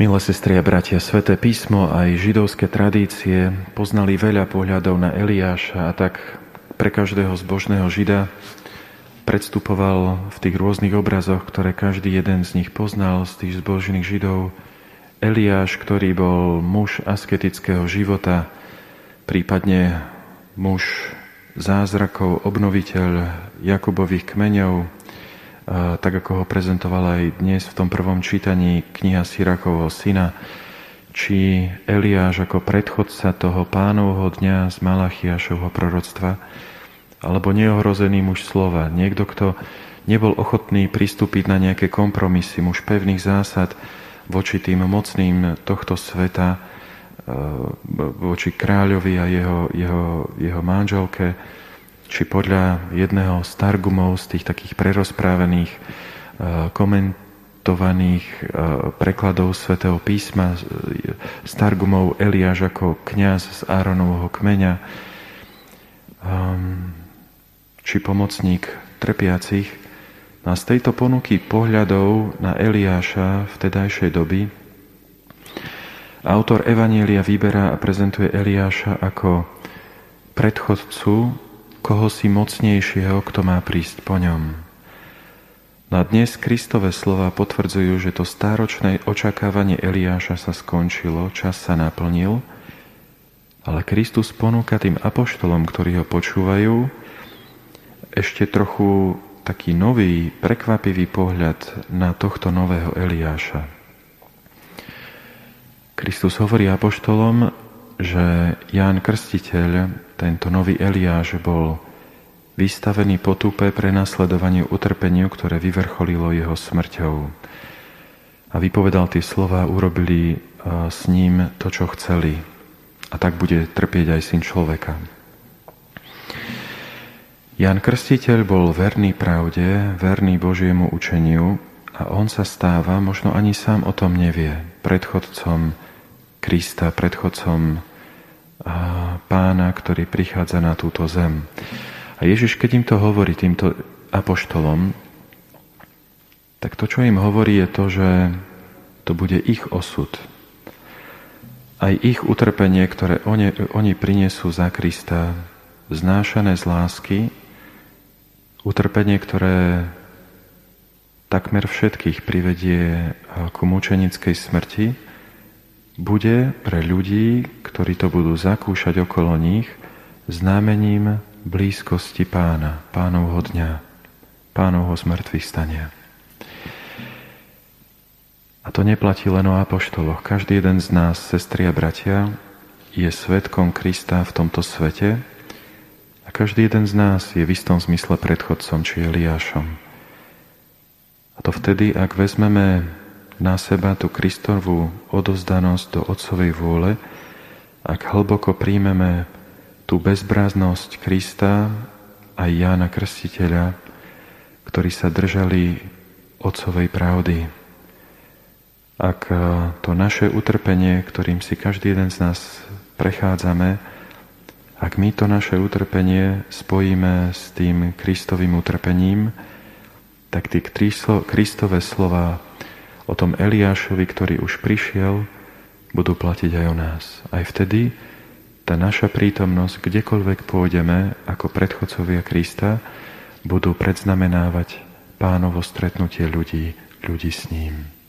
Milé sestry a bratia, Sveté písmo aj židovské tradície poznali veľa pohľadov na Eliáša a tak pre každého zbožného žida predstupoval v tých rôznych obrazoch, ktoré každý jeden z nich poznal, z tých zbožných židov, Eliáš, ktorý bol muž asketického života, prípadne muž zázrakov, obnoviteľ Jakubových kmeňov, tak ako ho prezentoval aj dnes v tom prvom čítaní kniha Sirakovho syna, či Eliáš ako predchodca toho pánovho dňa z Malachiašovho proroctva, alebo neohrozený muž slova, niekto, kto nebol ochotný pristúpiť na nejaké kompromisy, muž pevných zásad voči tým mocným tohto sveta, voči kráľovi a jeho, jeho, jeho manželke, či podľa jedného z targumov, z tých takých prerozprávených, eh, komentovaných eh, prekladov svätého písma, z targumov Eliáš ako kňaz z Áronovho kmeňa, ehm, či pomocník trpiacich. A z tejto ponuky pohľadov na Eliáša vtedajšej doby autor Evanielia vyberá a prezentuje Eliáša ako predchodcu koho si mocnejšieho, kto má prísť po ňom. Na dnes Kristové slova potvrdzujú, že to stáročné očakávanie Eliáša sa skončilo, čas sa naplnil, ale Kristus ponúka tým apoštolom, ktorí ho počúvajú, ešte trochu taký nový, prekvapivý pohľad na tohto nového Eliáša. Kristus hovorí apoštolom, že Ján Krstiteľ, tento nový Eliáš, bol vystavený potupe pre nasledovaniu utrpeniu, ktoré vyvrcholilo jeho smrťou. A vypovedal tie slova, urobili s ním to, čo chceli. A tak bude trpieť aj syn človeka. Jan Krstiteľ bol verný pravde, verný Božiemu učeniu a on sa stáva, možno ani sám o tom nevie, predchodcom Krista, predchodcom pána, ktorý prichádza na túto zem. A Ježiš, keď im to hovorí, týmto apoštolom, tak to, čo im hovorí, je to, že to bude ich osud. Aj ich utrpenie, ktoré oni, oni prinesú za Krista, znášané z lásky, utrpenie, ktoré takmer všetkých privedie ku mučenickej smrti, bude pre ľudí, ktorí to budú zakúšať okolo nich, znamením blízkosti pána, pánovho dňa, pánovho zmrtvých stania. A to neplatí len o apoštoloch. Každý jeden z nás, sestri a bratia, je svetkom Krista v tomto svete a každý jeden z nás je v istom zmysle predchodcom či Eliášom. A to vtedy, ak vezmeme na seba tú Kristovú odozdanosť do Otcovej vôle, ak hlboko príjmeme tú bezbráznosť Krista a Jána Krstiteľa, ktorí sa držali Otcovej pravdy. Ak e, to naše utrpenie, ktorým si každý jeden z nás prechádzame, ak my to naše utrpenie spojíme s tým Kristovým utrpením, tak tie Kristové slova o tom Eliášovi, ktorý už prišiel, budú platiť aj o nás. Aj vtedy tá naša prítomnosť, kdekoľvek pôjdeme ako predchodcovia Krista, budú predznamenávať pánovo stretnutie ľudí, ľudí s ním.